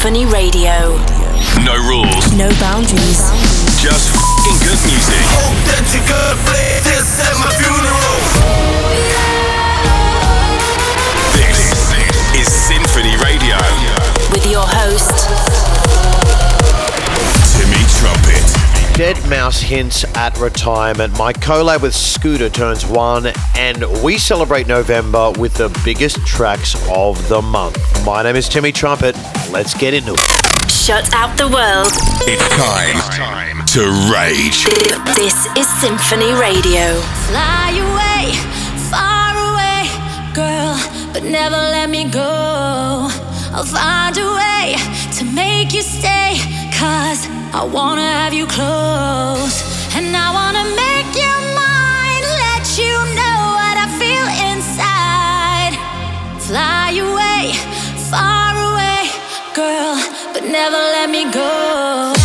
Symphony Radio. No rules. No boundaries. Just f***ing good music. Hope Deadmau5 hints at retirement. My collab with Scooter turns one, and we celebrate November with the biggest tracks of the month. My name is Timmy Trumpet. Let's get into it. shut out the world. It's time to rage. This is Symphony Radio. Fly away, far away, girl, but never let me go. I'll find a way to make you stay, cause I wanna have you close. And I wanna make you mine, let you know what I feel inside. Fly away, far away, girl, but never let me go.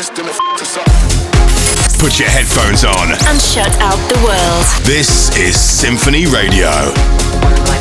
The system is f- to suck. Put your headphones on. And shut out the world. This is Symphony Radio. Oh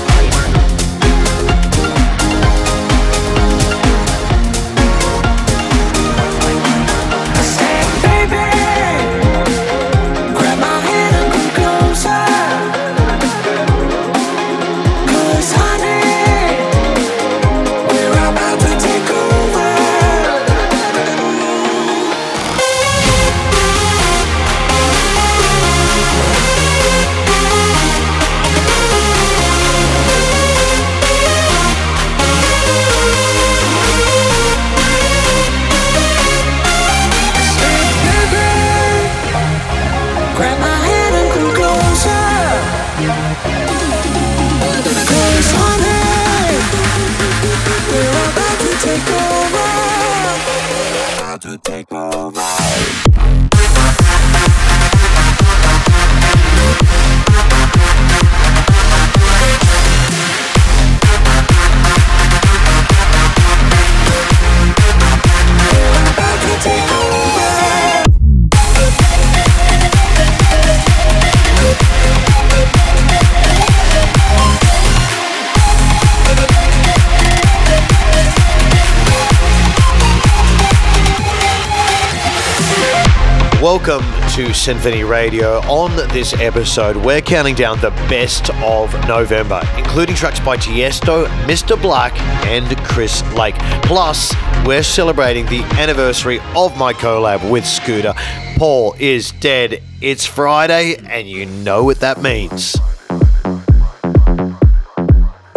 to Symphony Radio. On this episode, we're counting down the best of November, including tracks by Tiesto, Mr. Black, and Chris Lake. Plus, we're celebrating the anniversary of my collab with Scooter. Paul is dead. It's Friday, and you know what that means.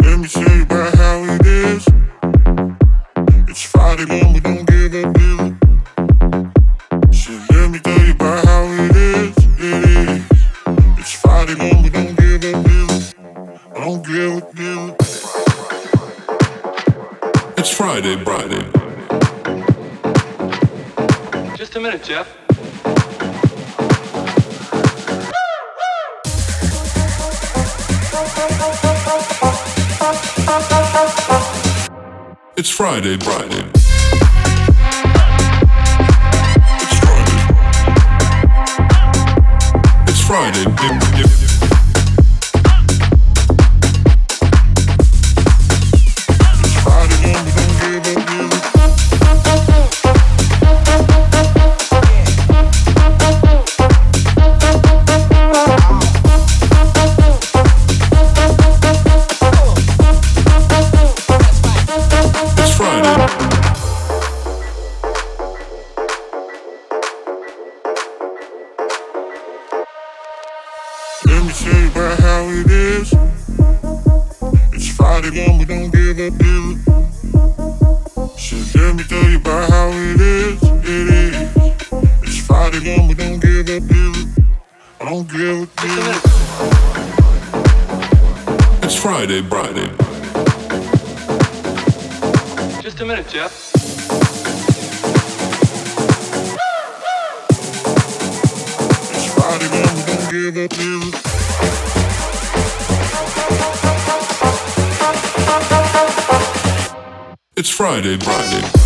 Let me tell you about how it is. It's Friday. Jeff. It's Friday, Friday. Friday.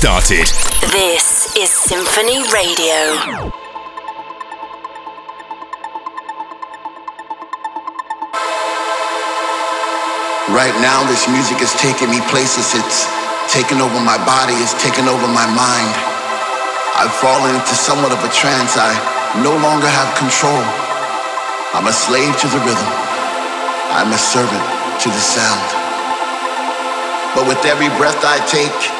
Started. This is Symphony Radio. Right now, this music is taking me places. It's taking over my body, it's taking over my mind. I've fallen into somewhat of a trance. I no longer have control. I'm a slave to the rhythm. I'm a servant to the sound. But with every breath I take,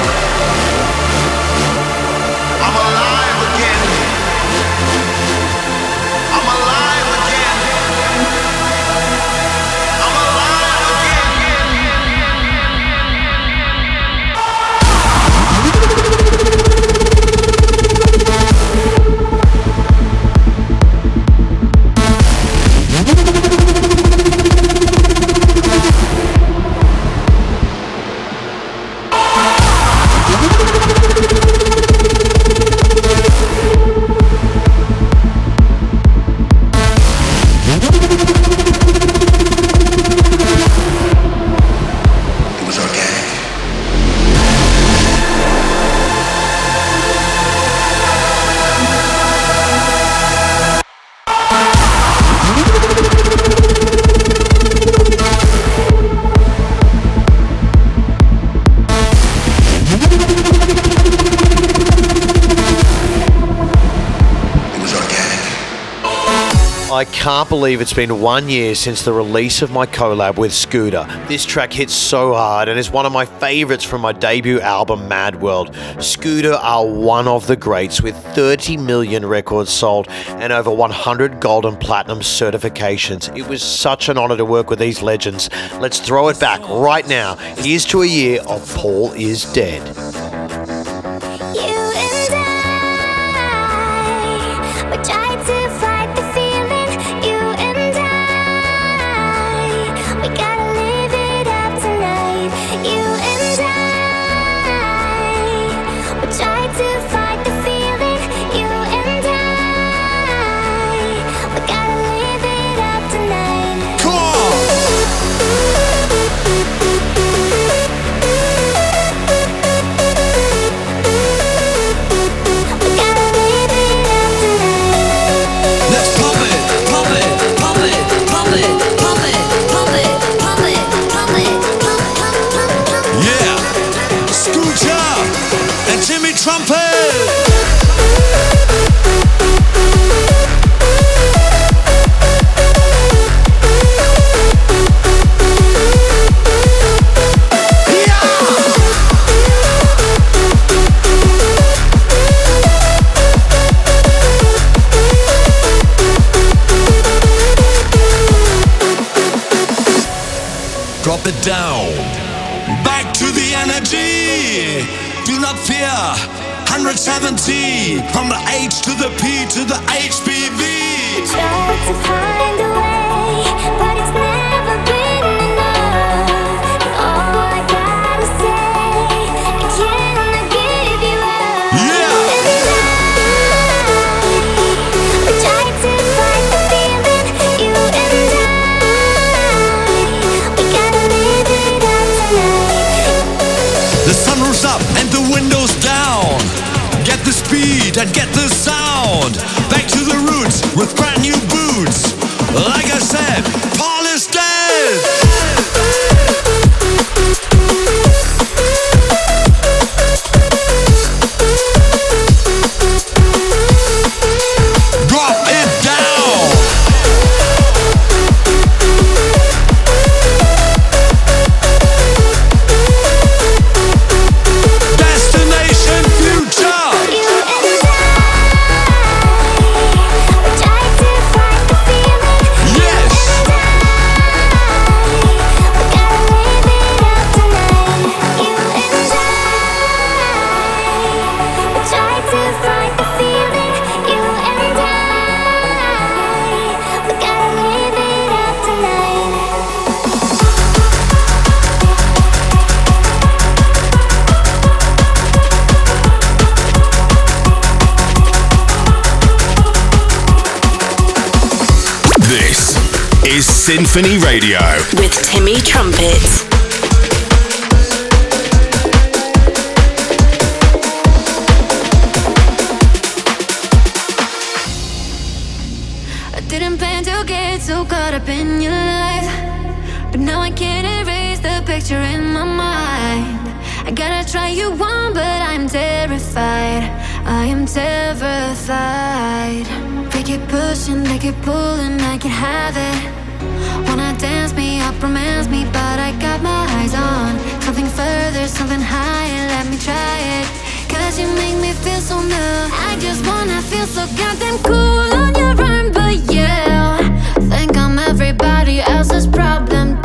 Can't believe it's been one year since the release of my collab with Scooter. This track hits so hard and is one of my favorites from my debut album, Mad World. Scooter are one of the greats with 30 million records sold and over 100 gold and platinum certifications. It was such an honor to work with these legends. Let's throw it back right now. Here's to a year of Paul is Dead. Trumpet. Is Symphony Radio with Timmy Trumpet. I didn't plan to get so caught up in your life. But now I can't erase the picture in my mind. I gotta try you on, but I'm terrified. I am terrified. They keep pushing, they keep pulling, I can have it. Dance me up, romance me, but I got my eyes on something further, something higher. Let me try it. Cause you make me feel so new. I just wanna feel so goddamn cool on your arm, but yeah. Think I'm everybody else's problem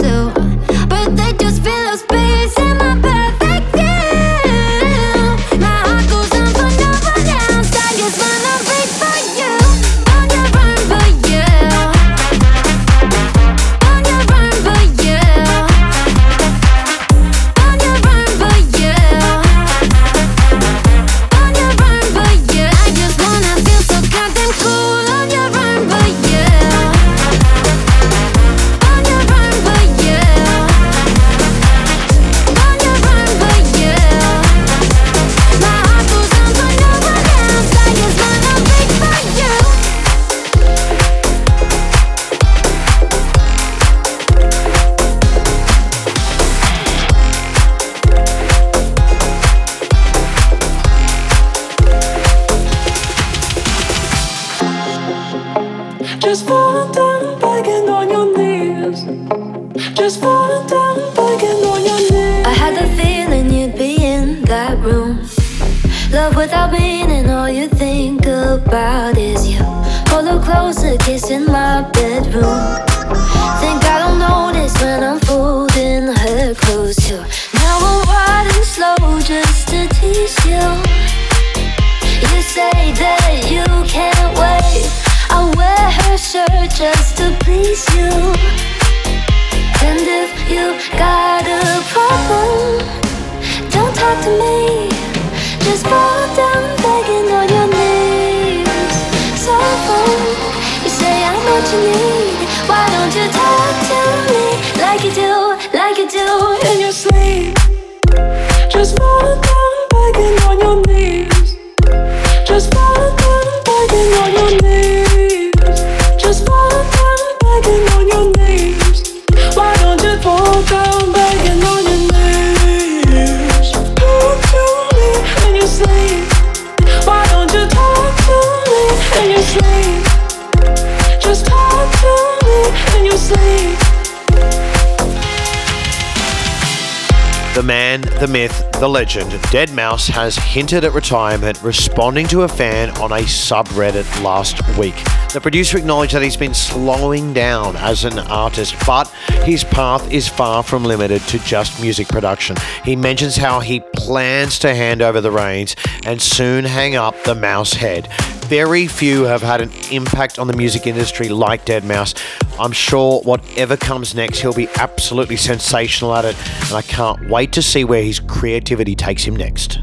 the legend, Deadmau5 has hinted at retirement, responding to a fan on a subreddit last week. The producer acknowledged that he's been slowing down as an artist, but his path is far from limited to just music production. He mentions how he plans to hand over the reins and soon hang up the mouse head. Very few have had an impact on the music industry like Deadmau5. I'm sure whatever comes next, he'll be absolutely sensational at it, and I can't wait to see where his creativity takes him next.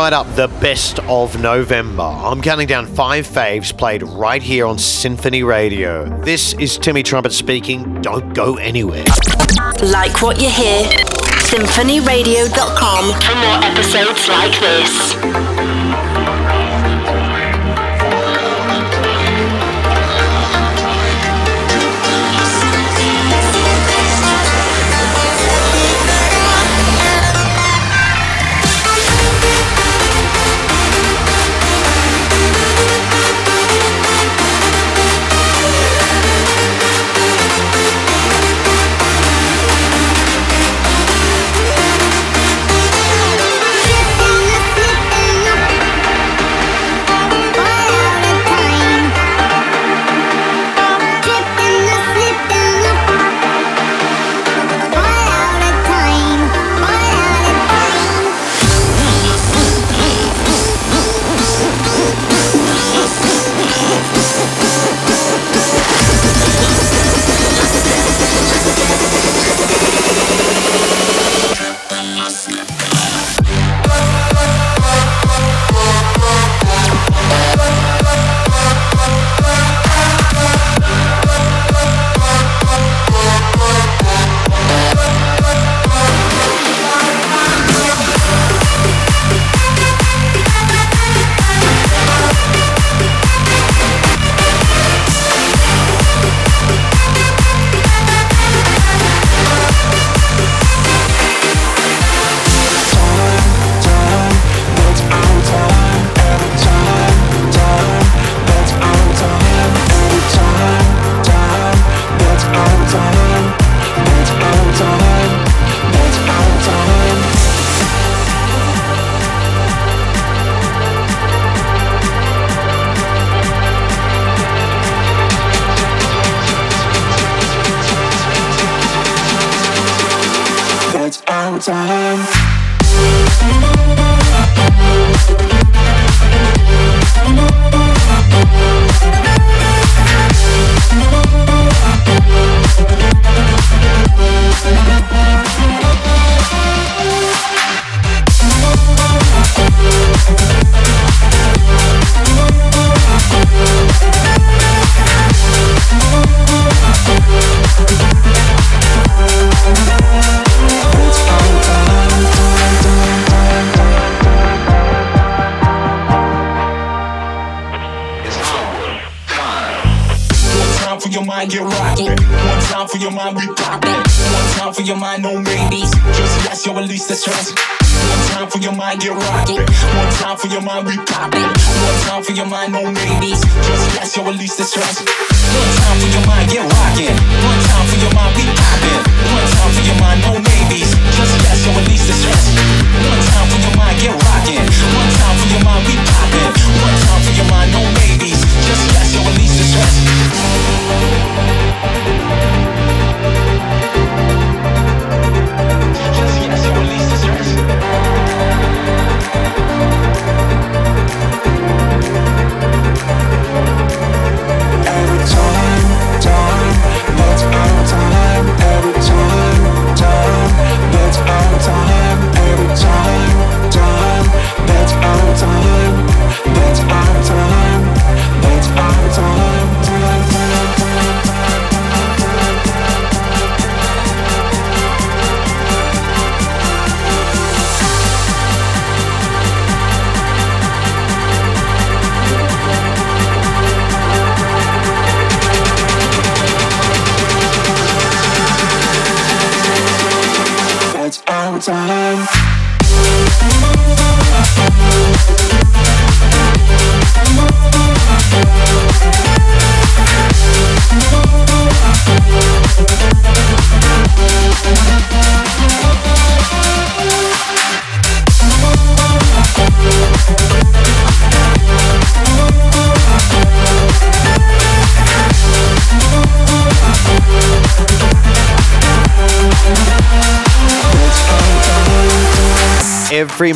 Right up, the best of November. I'm counting down five faves played right here on Symphony Radio. This is Timmy Trumpet speaking. Don't go anywhere. Like what you hear? SymphonyRadio.com for more episodes like this. That's mind, no maybes. Just yes, you'll release the stress. One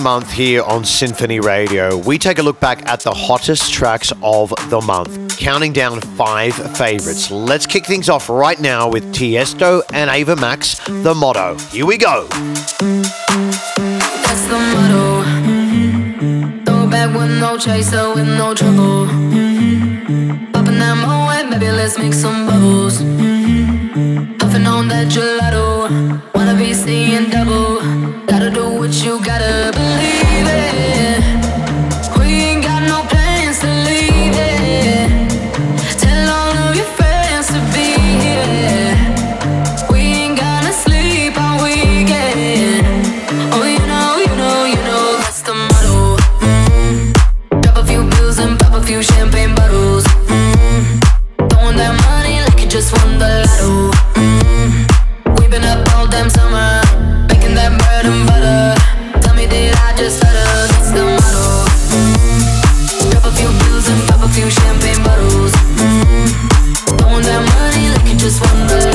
month here on Symphony Radio, we take a look back at the hottest tracks of the month, counting down five favorites. Let's kick things off right now with Tiesto and Ava Max, The Motto. Here we go. That's the motto. Mm-hmm. Throw back with no chaser, with no trouble. Mm-hmm. Popping that Moët, baby, let's make some bubbles. Mm-hmm. Puffing on that gelato. just won the lotto. Mm-hmm. We've been up all damn summer, making that bread and butter. Tell me, did I just stutter? That's the motto. Mm-hmm. Drop a few pills and pop a few champagne bottles. Mm-hmm. Throwing that money like you just won the lotto.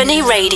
Symphony Radio.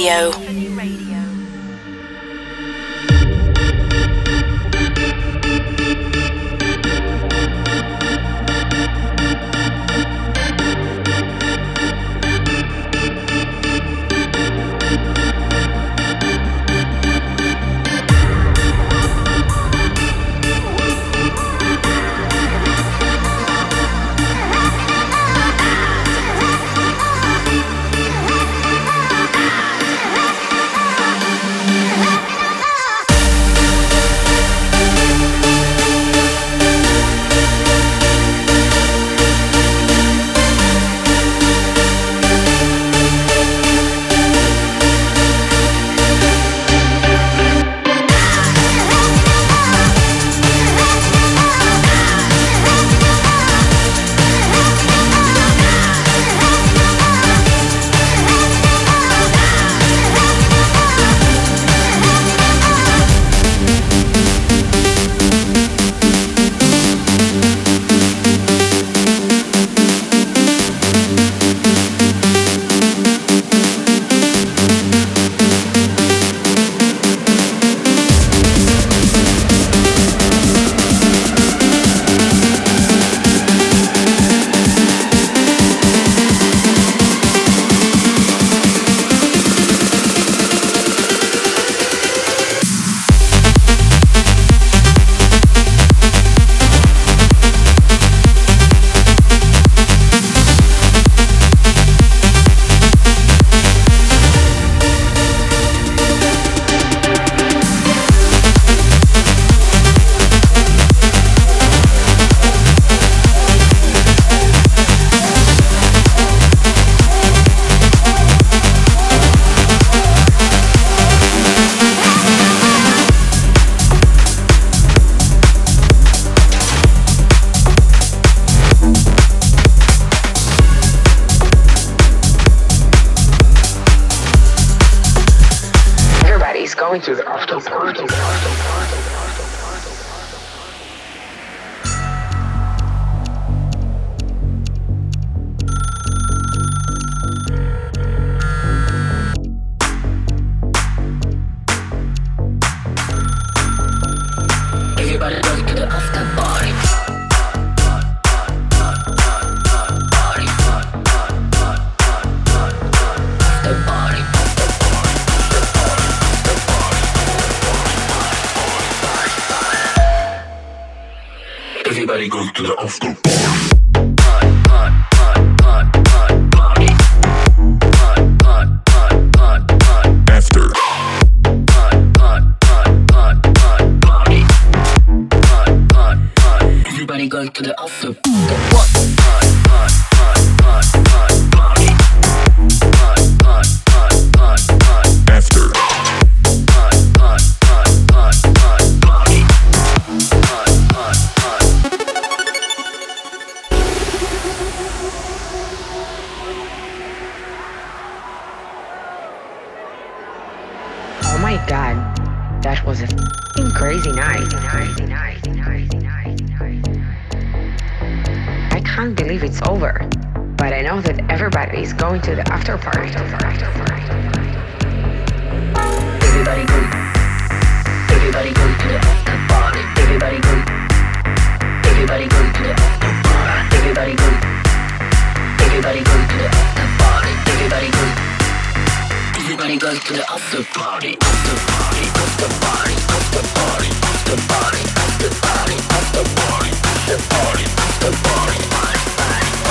to the after party, after party, after party, after party, after party, after party, after party, after party, after party, after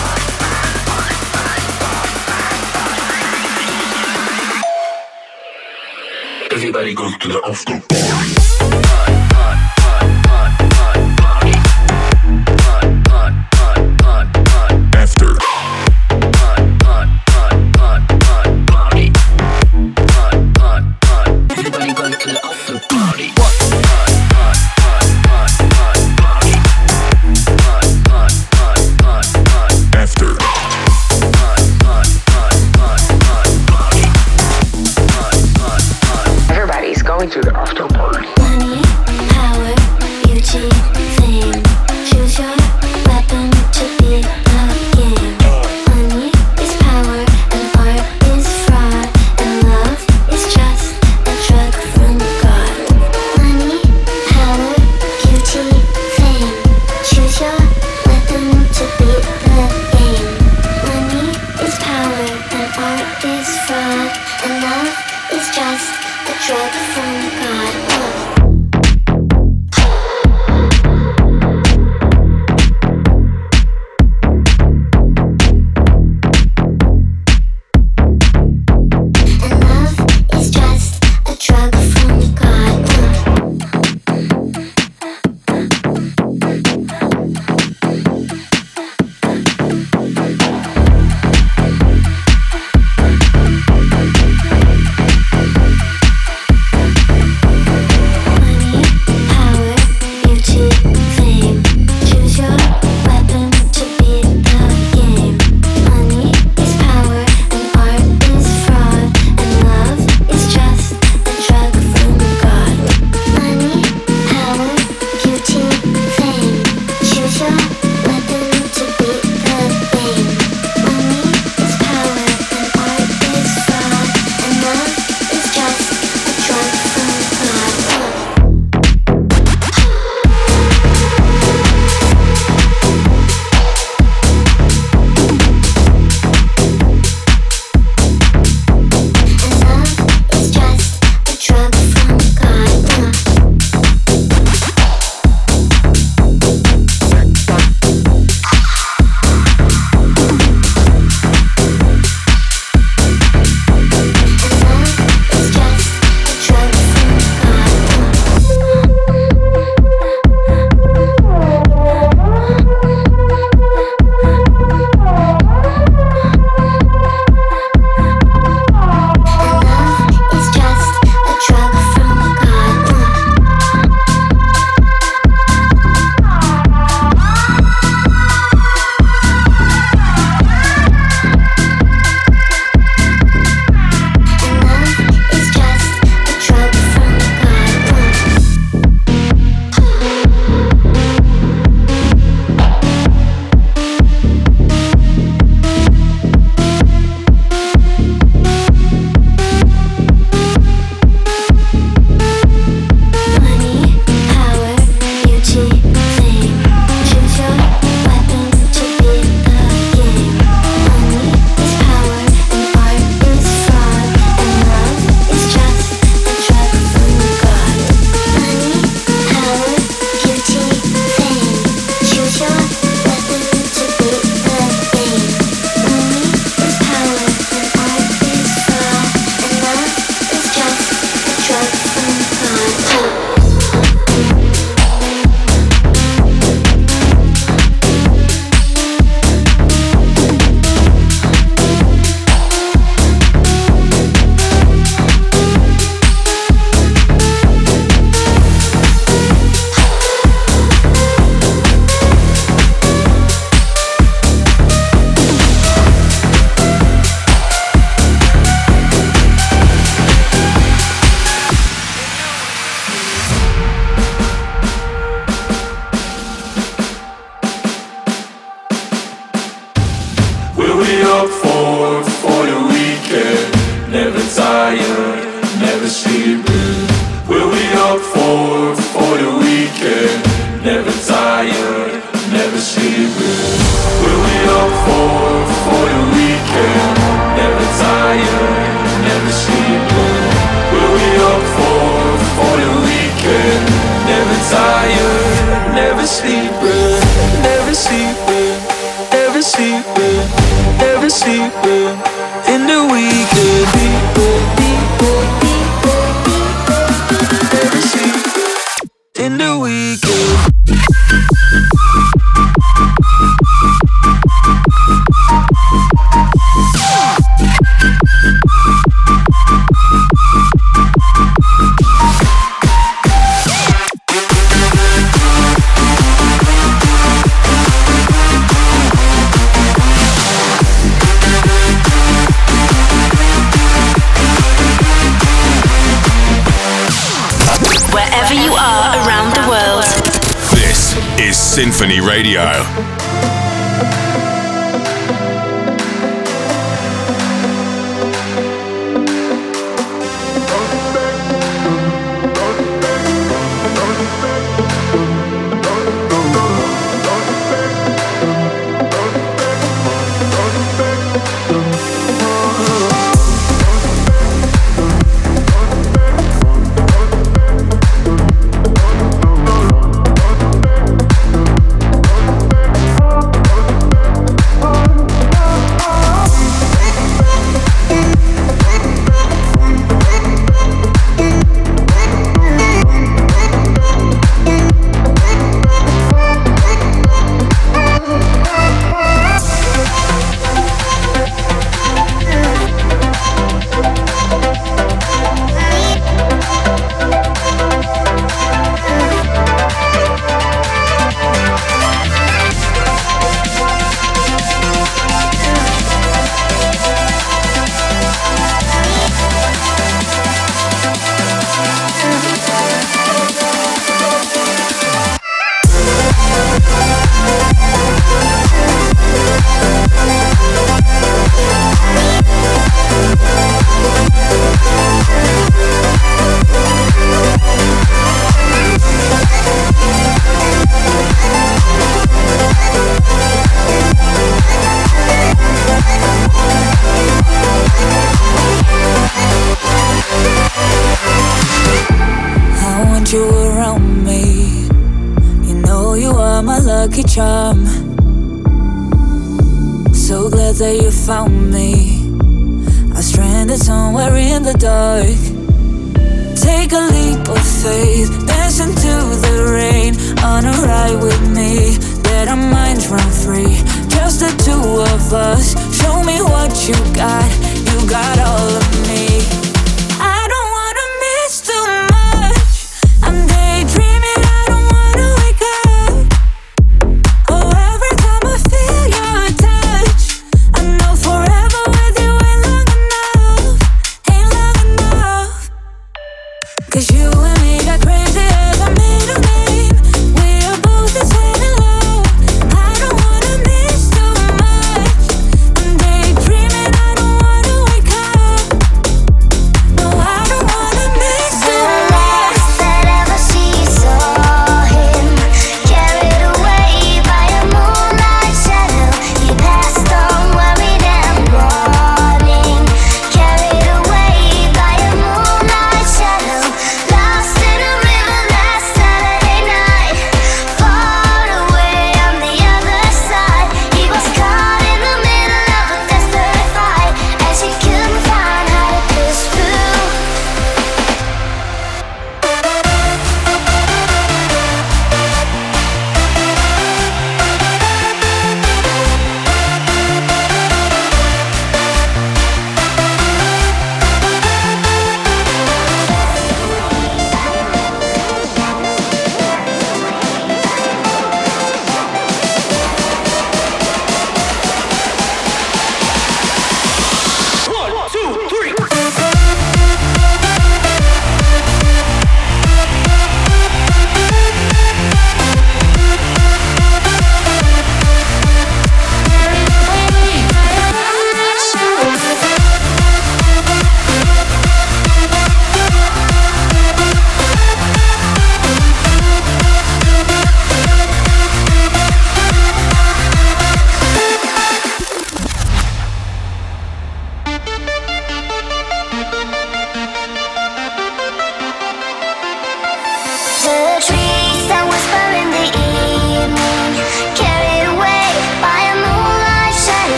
party. Everybody goes to the after party.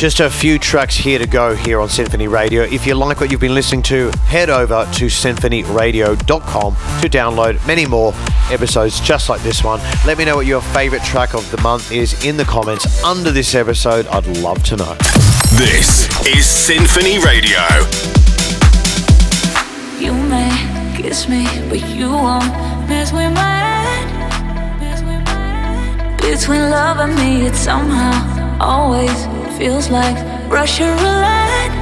Just a few tracks here to go here on Symphony Radio. If you like what you've been listening to, head over to symphonyradio.com to download many more episodes just like this one. Let me know what your favorite track of the month is in the comments under this episode. I'd love to know. This is Symphony Radio. You may kiss me, but you won't mess with my head. Between love and me, it's somehow always feels like Russian roulette.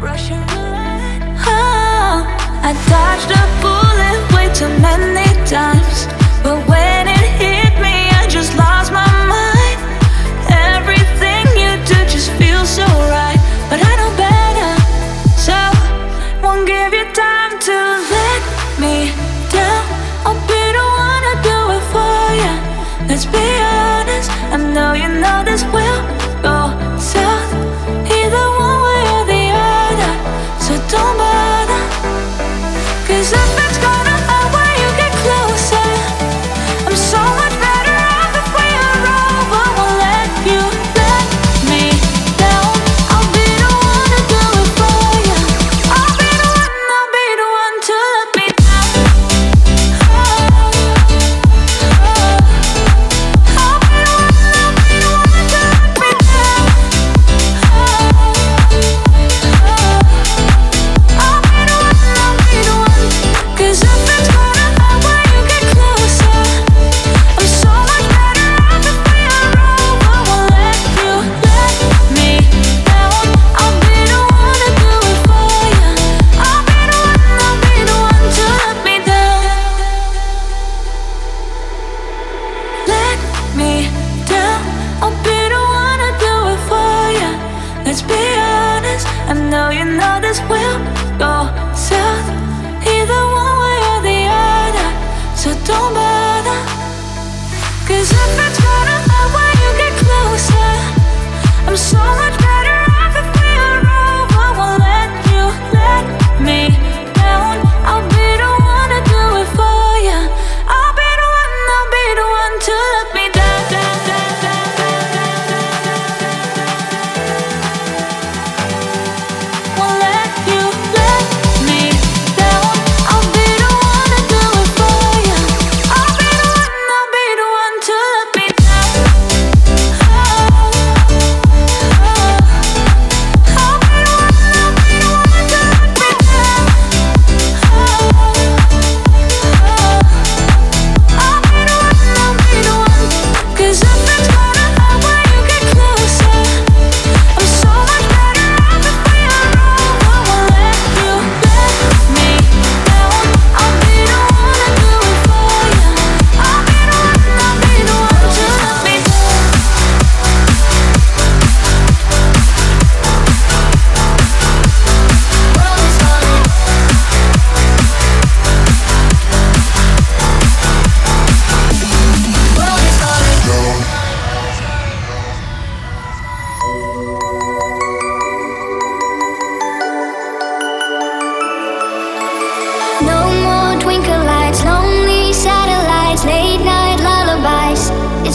Russian roulette. Oh, I dodged a bullet way too many times, but when it hit me, I just lost my mind. Everything you do just feels so right, but I know better, so won't give you time to let me down. I'll be the one to do it for you. Let's be honest, I know you know this will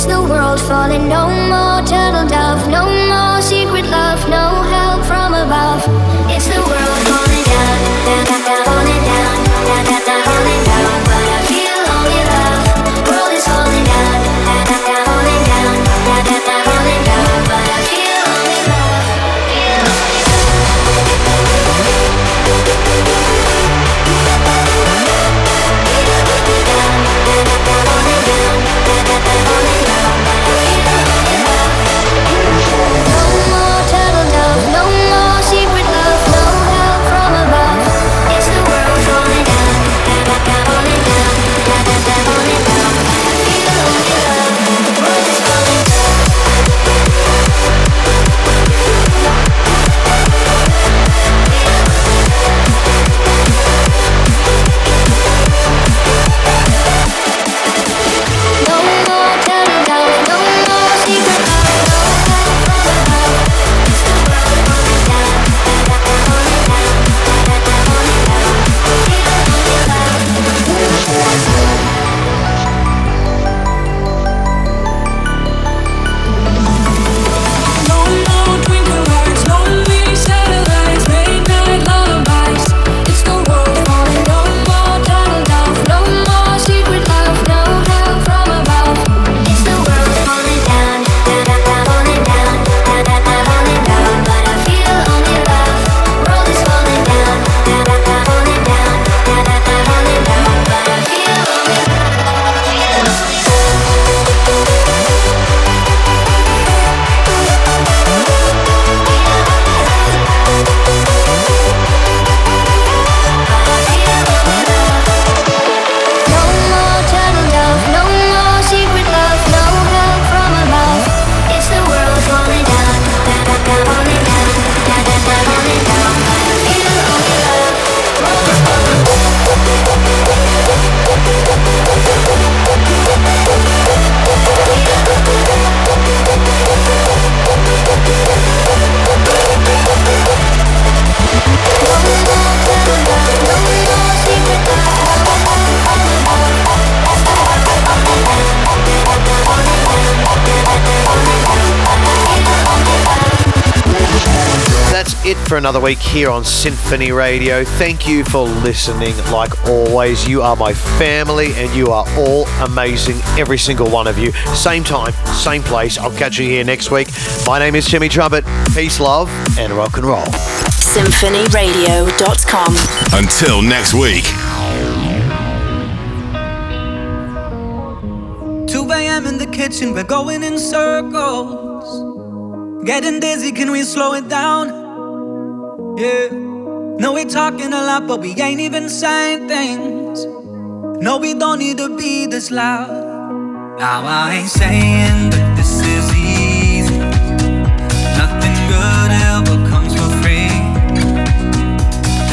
the world falling no more. for another week here on Symphony Radio. Thank you for listening. Like always, you are my family and you are all amazing, every single one of you. Same time, same place. I'll catch you here next week. My name is Jimmy Trumpet. Peace, love, and rock and roll. SymphonyRadio.com. Until next week. 2 a.m. in the kitchen, we're going in circles. Getting dizzy, can we slow it down? Yeah. No, we're talking a lot, but we ain't even saying things. No, we don't need to be this loud. Now I ain't saying that this is easy. Nothing good ever comes for free.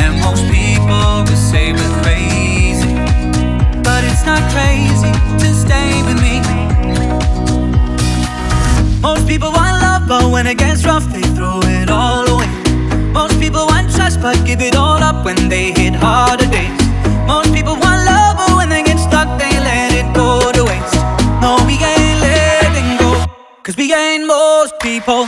And most people would say we're crazy. But it's not crazy to stay with me. Most people want love, but when it gets rough, they throw it all away give it all up when they hit harder days. Most people want love, but when they get stuck, they let it go to waste. No, we ain't letting go, cause we ain't most people.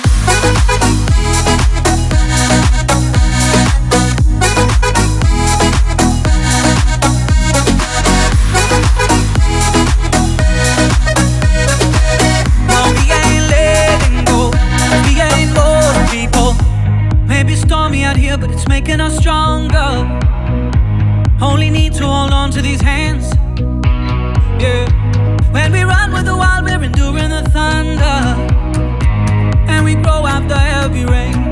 Here, but it's making us stronger. Only need to hold on to these hands. Yeah. When we run with the wild, we're enduring the thunder. And we grow after heavy rains.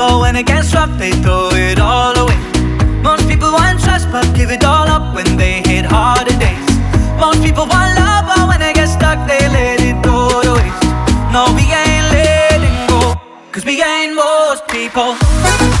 But when it gets rough, they throw it all away. Most people want trust, but give it all up when they hit harder days. Most people want love, but when they get stuck, they let it go to waste. No, we ain't letting go, cause we ain't most people.